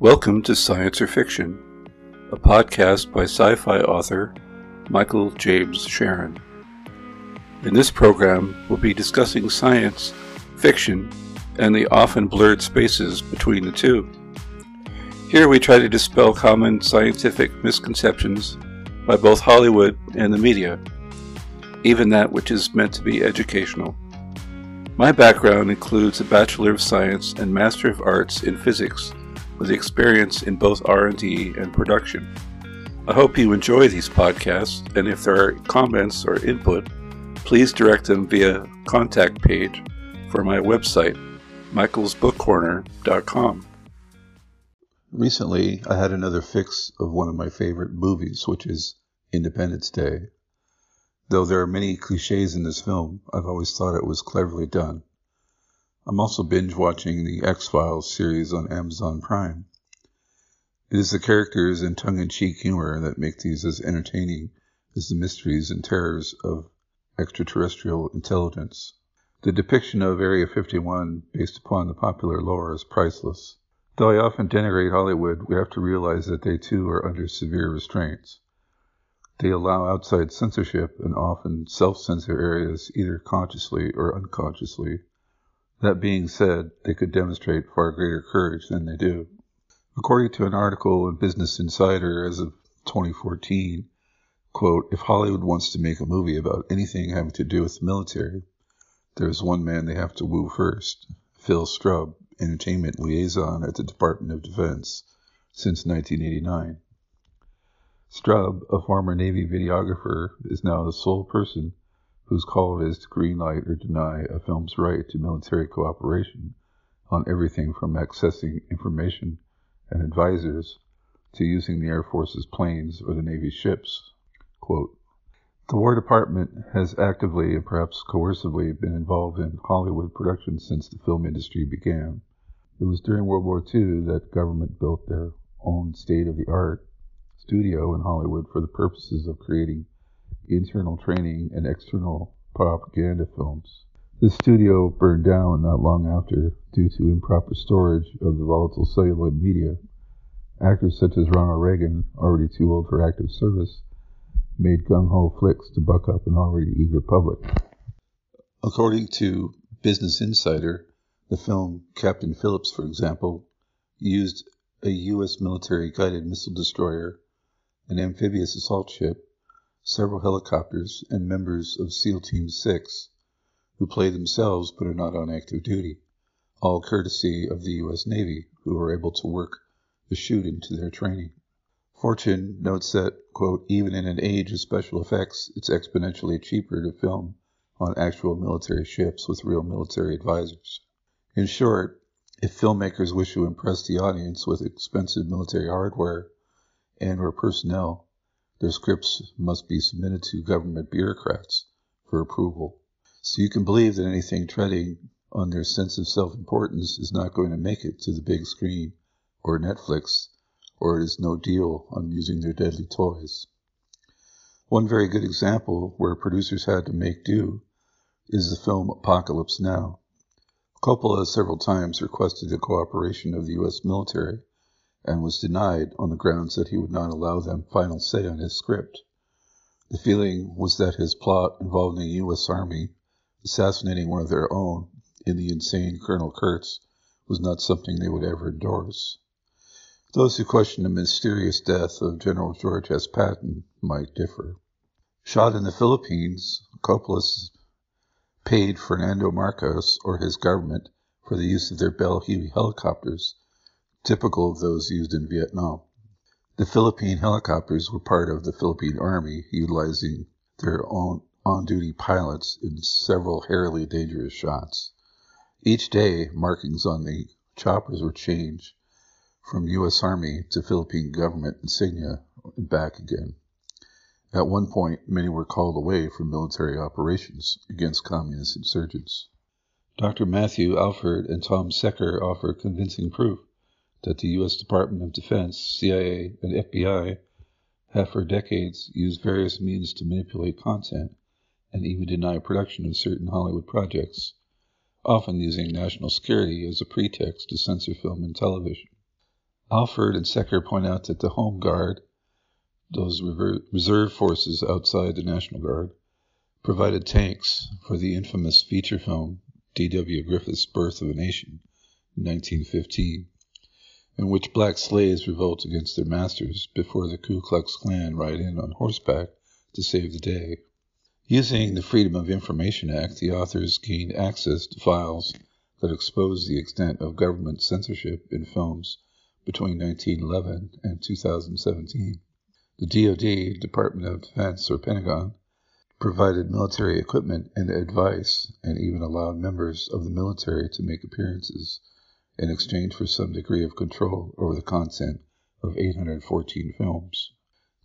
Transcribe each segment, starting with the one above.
Welcome to Science or Fiction, a podcast by sci fi author Michael James Sharon. In this program, we'll be discussing science, fiction, and the often blurred spaces between the two. Here we try to dispel common scientific misconceptions by both Hollywood and the media, even that which is meant to be educational. My background includes a Bachelor of Science and Master of Arts in Physics with experience in both R&D and production. I hope you enjoy these podcasts, and if there are comments or input, please direct them via contact page for my website, michaelsbookcorner.com. Recently, I had another fix of one of my favorite movies, which is Independence Day. Though there are many cliches in this film, I've always thought it was cleverly done. I'm also binge watching the X Files series on Amazon Prime. It is the characters and tongue in cheek humor that make these as entertaining as the mysteries and terrors of extraterrestrial intelligence. The depiction of Area 51 based upon the popular lore is priceless. Though I often denigrate Hollywood, we have to realize that they too are under severe restraints. They allow outside censorship and often self censor areas either consciously or unconsciously that being said, they could demonstrate far greater courage than they do. According to an article in Business Insider as of 2014, quote, if Hollywood wants to make a movie about anything having to do with the military, there's one man they have to woo first, Phil Strub, entertainment liaison at the Department of Defense since 1989. Strub, a former Navy videographer, is now the sole person whose call it is to greenlight or deny a film's right to military cooperation on everything from accessing information and advisors to using the Air Force's planes or the Navy's ships. Quote, the War Department has actively and perhaps coercively been involved in Hollywood production since the film industry began. It was during World War II that government built their own state of the art studio in Hollywood for the purposes of creating internal training, and external propaganda films. The studio burned down not long after due to improper storage of the volatile celluloid media. Actors such as Ronald Reagan, already too old for active service, made gung ho flicks to buck up an already eager public. According to Business Insider, the film Captain Phillips, for example, used a U.S. military guided missile destroyer, an amphibious assault ship, several helicopters, and members of SEAL Team 6, who play themselves but are not on active duty, all courtesy of the U.S. Navy, who are able to work the shoot into their training. Fortune notes that, quote, even in an age of special effects, it's exponentially cheaper to film on actual military ships with real military advisors. In short, if filmmakers wish to impress the audience with expensive military hardware and or personnel, their scripts must be submitted to government bureaucrats for approval. So you can believe that anything treading on their sense of self importance is not going to make it to the big screen or Netflix, or it is no deal on using their deadly toys. One very good example where producers had to make do is the film Apocalypse Now. Coppola has several times requested the cooperation of the U.S. military and was denied on the grounds that he would not allow them final say on his script. The feeling was that his plot involving the U.S. Army assassinating one of their own in the insane Colonel Kurtz was not something they would ever endorse. Those who question the mysterious death of General George S. Patton might differ. Shot in the Philippines, Coppola paid Ferdinand Marcos or his government for the use of their Bell Huey helicopters typical of those used in Vietnam. The Philippine helicopters were part of the Philippine Army, utilizing their own on duty pilots in several harrowingly dangerous shots. Each day, markings on the choppers were changed from U.S. Army to Philippine government insignia and back again. At one point, many were called away from military operations against communist insurgents. Dr. Matthew Alford and Tom Secker offer convincing proof that the U.S. Department of Defense, CIA, and FBI have for decades used various means to manipulate content and even deny production of certain Hollywood projects, often using national security as a pretext to censor film and television. Alford and Secker point out that the Home Guard, those reserve forces outside the National Guard, provided tanks for the infamous feature film D.W. Griffith's Birth of a Nation in 1915, in which black slaves revolt against their masters before the Ku Klux Klan ride in on horseback to save the day. Using the Freedom of Information Act, the authors gained access to files that exposed the extent of government censorship in films between 1911 and 2017. The DoD, Department of Defense, or Pentagon, provided military equipment and advice, and even allowed members of the military to make appearances in exchange for some degree of control over the content of 814 films.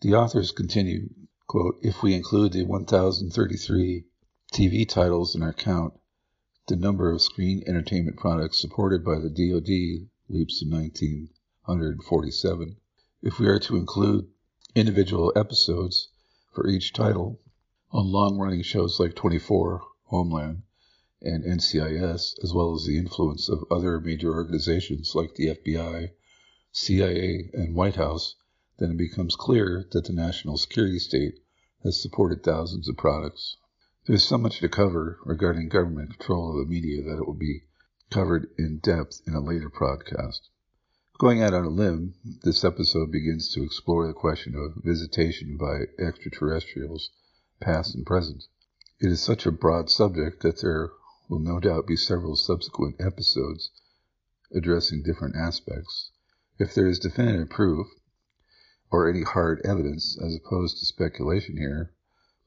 The authors continue, quote, If we include the 1,033 TV titles in our count, the number of screen entertainment products supported by the DoD leaps to 1,947. If we are to include individual episodes for each title on long running shows like 24, Homeland, and NCIS, as well as the influence of other major organizations like the FBI, CIA, and White House, then it becomes clear that the national security state has supported thousands of products. There's so much to cover regarding government control of the media that it will be covered in depth in a later podcast. Going out on a limb, this episode begins to explore the question of visitation by extraterrestrials, past and present. It is such a broad subject that there will no doubt be several subsequent episodes addressing different aspects. If there is definitive proof, or any hard evidence as opposed to speculation here,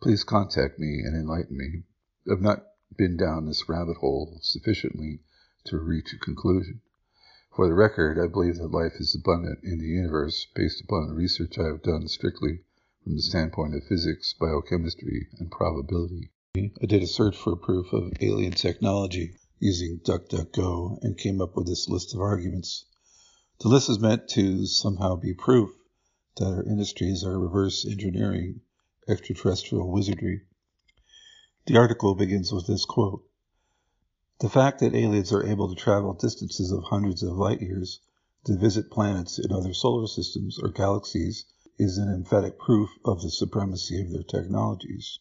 please contact me and enlighten me. I've not been down this rabbit hole sufficiently to reach a conclusion. For the record, I believe that life is abundant in the universe based upon the research I have done strictly from the standpoint of physics, biochemistry, and probability. I did a search for proof of alien technology using DuckDuckGo and came up with this list of arguments. The list is meant to somehow be proof that our industries are reverse engineering extraterrestrial wizardry. The article begins with this quote the fact that aliens are able to travel distances of hundreds of light years to visit planets in other solar systems or galaxies is an emphatic proof of the supremacy of their technologies.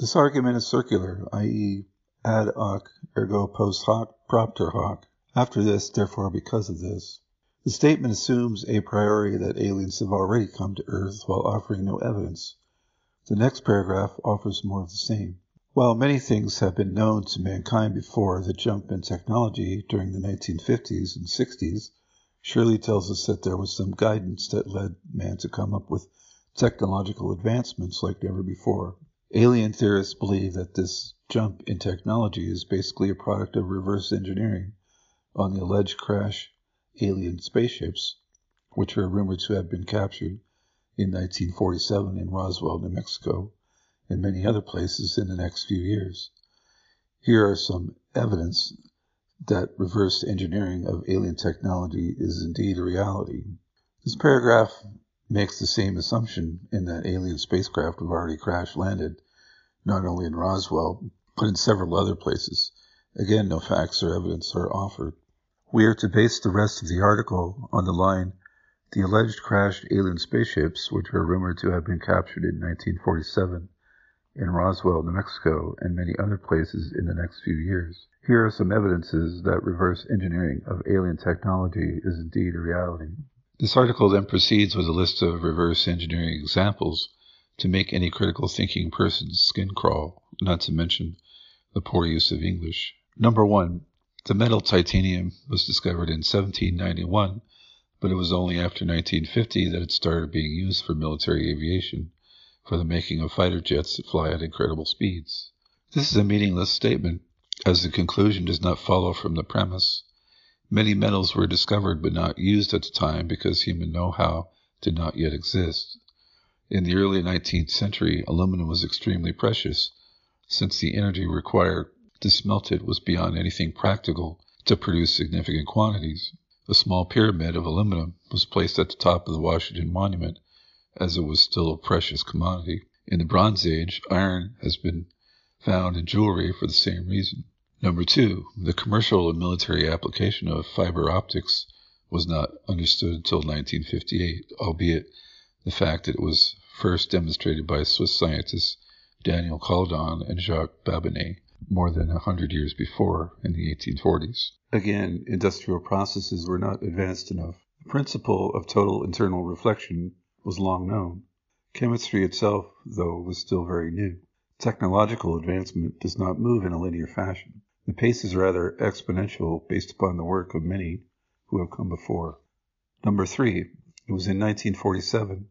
This argument is circular, i.e., ad hoc ergo post hoc propter hoc. After this, therefore because of this. The statement assumes a priori that aliens have already come to Earth while offering no evidence. The next paragraph offers more of the same. While many things have been known to mankind before, the jump in technology during the 1950s and 60s surely tells us that there was some guidance that led man to come up with technological advancements like never before. Alien theorists believe that this jump in technology is basically a product of reverse engineering on the alleged crash alien spaceships, which are rumored to have been captured in 1947 in Roswell, New Mexico, and many other places in the next few years. Here are some evidence that reverse engineering of alien technology is indeed a reality. This paragraph makes the same assumption in that alien spacecraft have already crash landed, not only in Roswell, but in several other places. Again, no facts or evidence are offered. We are to base the rest of the article on the line the alleged crashed alien spaceships, which are rumored to have been captured in 1947, in Roswell, New Mexico, and many other places in the next few years. Here are some evidences that reverse engineering of alien technology is indeed a reality. This article then proceeds with a list of reverse engineering examples to make any critical thinking person's skin crawl, not to mention the poor use of English. Number one, the metal titanium was discovered in 1791, but it was only after 1950 that it started being used for military aviation for the making of fighter jets that fly at incredible speeds. This is a meaningless statement, as the conclusion does not follow from the premise. Many metals were discovered but not used at the time because human know how did not yet exist. In the early 19th century, aluminum was extremely precious, since the energy required to smelt it was beyond anything practical to produce significant quantities. A small pyramid of aluminum was placed at the top of the Washington Monument as it was still a precious commodity. In the Bronze Age, iron has been found in jewelry for the same reason. Number two, the commercial and military application of fiber optics was not understood until 1958, albeit the fact that it was first demonstrated by Swiss scientists Daniel Colladon and Jacques Babinet more than a hundred years before in the 1840s. Again, industrial processes were not advanced enough. The principle of total internal reflection was long known. Chemistry itself, though, was still very new. Technological advancement does not move in a linear fashion. The pace is rather exponential based upon the work of many who have come before. Number three, it was in 1947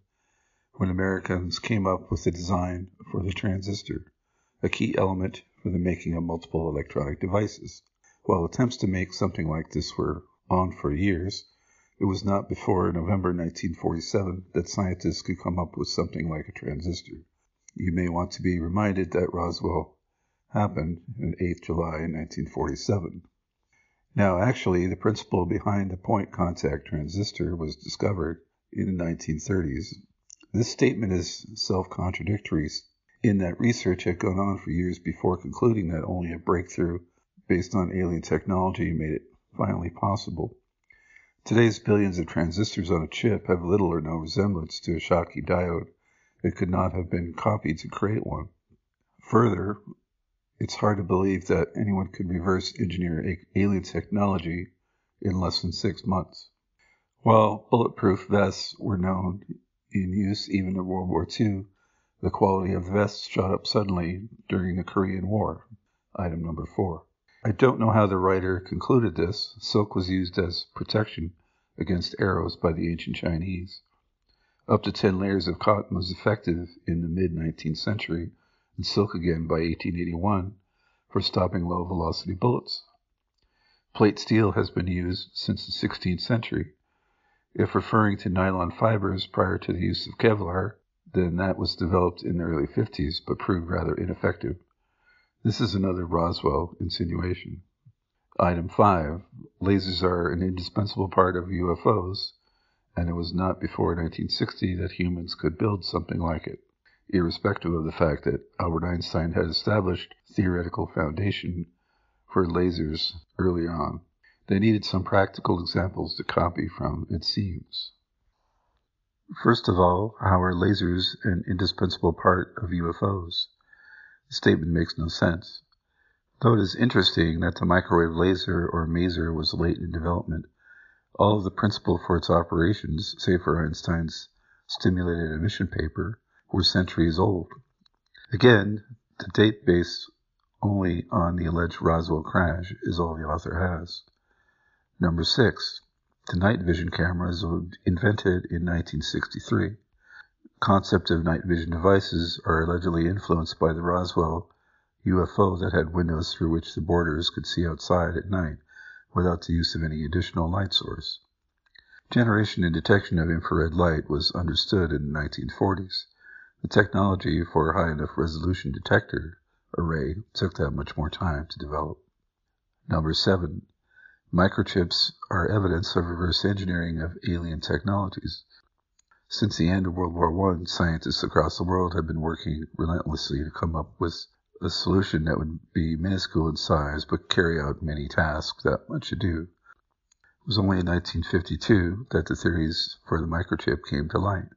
when Americans came up with the design for the transistor, a key element for the making of multiple electronic devices. While attempts to make something like this were on for years, it was not before November 1947 that scientists could come up with something like a transistor. You may want to be reminded that Roswell happened on 8 July 1947. Now, actually, the principle behind the point contact transistor was discovered in the 1930s this statement is self contradictory in that research had gone on for years before concluding that only a breakthrough based on alien technology made it finally possible. Today's billions of transistors on a chip have little or no resemblance to a Schottky diode It could not have been copied to create one. Further, it's hard to believe that anyone could reverse engineer alien technology in less than six months. While bulletproof vests were known in use even in World War II, the quality of vests shot up suddenly during the Korean War. Item number four. I don't know how the writer concluded this. Silk was used as protection against arrows by the ancient Chinese. Up to 10 layers of cotton was effective in the mid 19th century, and silk again by 1881 for stopping low velocity bullets. Plate steel has been used since the 16th century if referring to nylon fibers prior to the use of Kevlar, then that was developed in the early 50s but proved rather ineffective. This is another Roswell insinuation. Item 5. Lasers are an indispensable part of UFOs, and it was not before 1960 that humans could build something like it, irrespective of the fact that Albert Einstein had established theoretical foundation for lasers early on. They needed some practical examples to copy from, it seems. First of all, how are lasers an indispensable part of UFOs? The statement makes no sense. Though it is interesting that the microwave laser or maser was late in development, all of the principle for its operations, save for Einstein's stimulated emission paper, were centuries old. Again, the date based only on the alleged Roswell crash is all the author has. Number six, the night vision cameras were invented in 1963. Concept of night vision devices are allegedly influenced by the Roswell UFO that had windows through which the boarders could see outside at night without the use of any additional light source. Generation and detection of infrared light was understood in the 1940s. The technology for a high enough resolution detector array took that much more time to develop. Number seven, Microchips are evidence of reverse engineering of alien technologies. Since the end of World War I, scientists across the world have been working relentlessly to come up with a solution that would be minuscule in size but carry out many tasks that much ado. It was only in 1952 that the theories for the microchip came to light.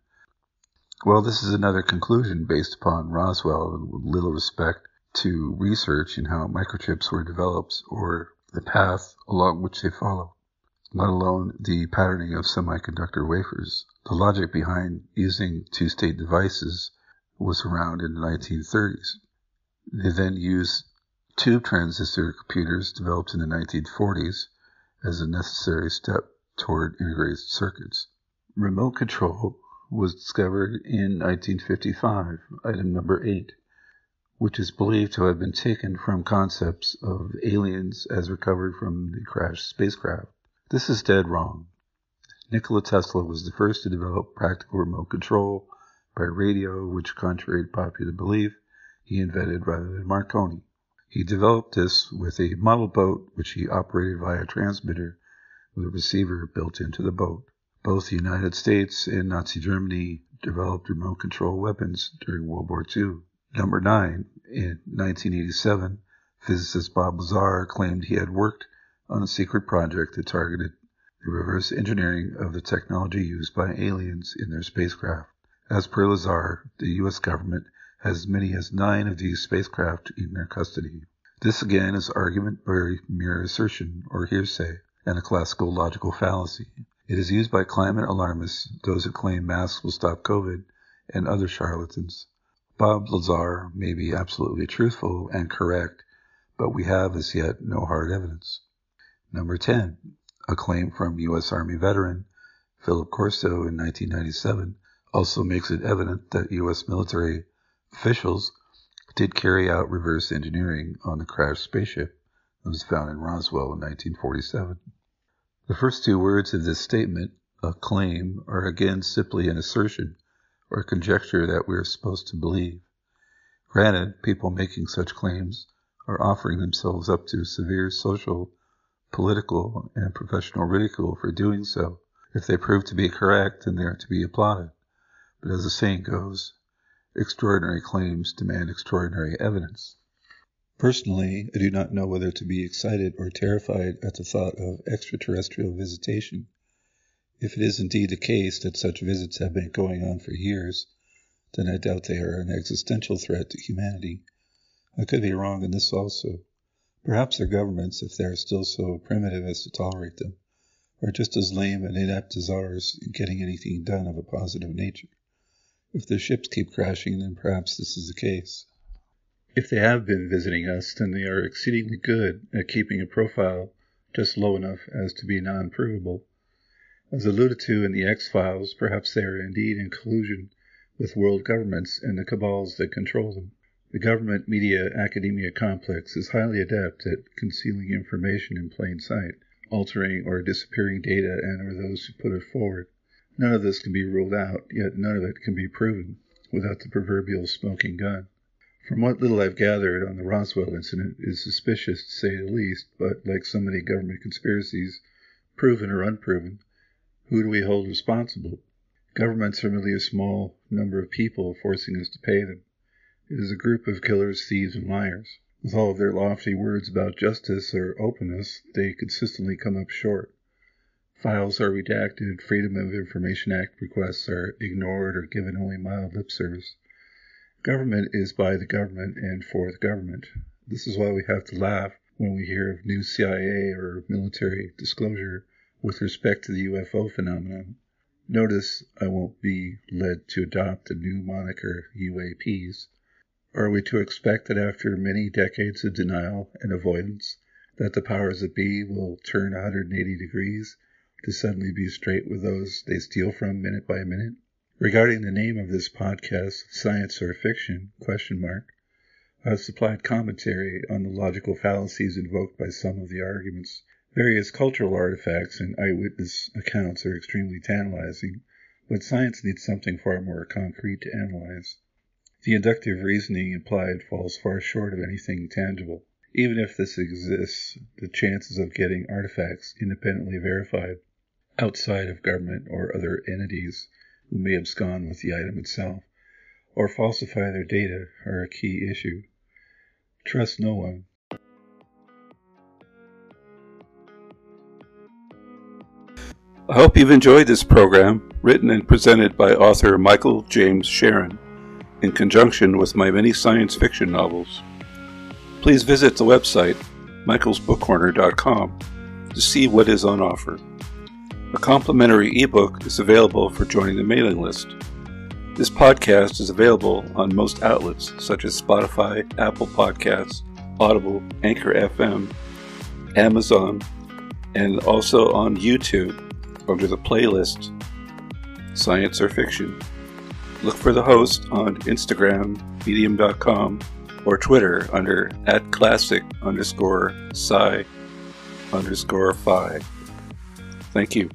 Well, this is another conclusion based upon Roswell and with little respect to research in how microchips were developed or the path along which they follow, let alone the patterning of semiconductor wafers. The logic behind using two-state devices was around in the 1930s. They then used tube transistor computers developed in the 1940s as a necessary step toward integrated circuits. Remote control was discovered in 1955, item number 8 which is believed to have been taken from concepts of aliens as recovered from the crashed spacecraft. This is dead wrong. Nikola Tesla was the first to develop practical remote control by radio, which, contrary to popular belief, he invented rather than Marconi. He developed this with a model boat which he operated via a transmitter with a receiver built into the boat. Both the United States and Nazi Germany developed remote control weapons during World War II. Number 9. In 1987, physicist Bob Lazar claimed he had worked on a secret project that targeted the reverse engineering of the technology used by aliens in their spacecraft. As per Lazar, the U.S. government has as many as nine of these spacecraft in their custody. This again is argument by mere assertion or hearsay, and a classical logical fallacy. It is used by climate alarmists, those who claim masks will stop COVID, and other charlatans. Bob Lazar may be absolutely truthful and correct, but we have as yet no hard evidence. Number 10. A claim from U.S. Army veteran Philip Corso in 1997 also makes it evident that U.S. military officials did carry out reverse engineering on the crashed spaceship that was found in Roswell in 1947. The first two words of this statement, a claim, are again simply an assertion or conjecture that we are supposed to believe. Granted, people making such claims are offering themselves up to severe social, political, and professional ridicule for doing so. If they prove to be correct, then they are to be applauded. But as the saying goes, extraordinary claims demand extraordinary evidence. Personally, I do not know whether to be excited or terrified at the thought of extraterrestrial visitation. If it is indeed the case that such visits have been going on for years, then I doubt they are an existential threat to humanity. I could be wrong in this also. Perhaps their governments, if they are still so primitive as to tolerate them, are just as lame and inept as ours in getting anything done of a positive nature. If their ships keep crashing, then perhaps this is the case. If they have been visiting us, then they are exceedingly good at keeping a profile just low enough as to be non provable. As alluded to in the X Files, perhaps they are indeed in collusion with world governments and the cabals that control them. The government media academia complex is highly adept at concealing information in plain sight, altering or disappearing data and or those who put it forward. None of this can be ruled out, yet none of it can be proven without the proverbial smoking gun. From what little I've gathered on the Roswell incident is suspicious to say the least, but like so many government conspiracies, proven or unproven, who do we hold responsible? Governments are merely a small number of people forcing us to pay them. It is a group of killers, thieves, and liars. With all of their lofty words about justice or openness, they consistently come up short. Files are redacted, Freedom of Information Act requests are ignored or given only mild lip service. Government is by the government and for the government. This is why we have to laugh when we hear of new CIA or military disclosure with respect to the UFO phenomenon. Notice I won't be led to adopt the new moniker UAPs. Are we to expect that after many decades of denial and avoidance, that the powers that be will turn 180 degrees to suddenly be straight with those they steal from minute by minute? Regarding the name of this podcast, Science or Fiction, question mark, I have supplied commentary on the logical fallacies invoked by some of the arguments. Various cultural artifacts and eyewitness accounts are extremely tantalizing, but science needs something far more concrete to analyze. The inductive reasoning implied falls far short of anything tangible. Even if this exists, the chances of getting artifacts independently verified outside of government or other entities who may abscond with the item itself or falsify their data are a key issue. Trust no one. I hope you've enjoyed this program, written and presented by author Michael James Sharon, in conjunction with my many science fiction novels. Please visit the website, michaelsbookcorner.com, to see what is on offer. A complimentary ebook is available for joining the mailing list. This podcast is available on most outlets such as Spotify, Apple Podcasts, Audible, Anchor FM, Amazon, and also on YouTube under the playlist Science or Fiction. Look for the host on Instagram, medium.com, or Twitter under at classic underscore sci underscore phi. Thank you.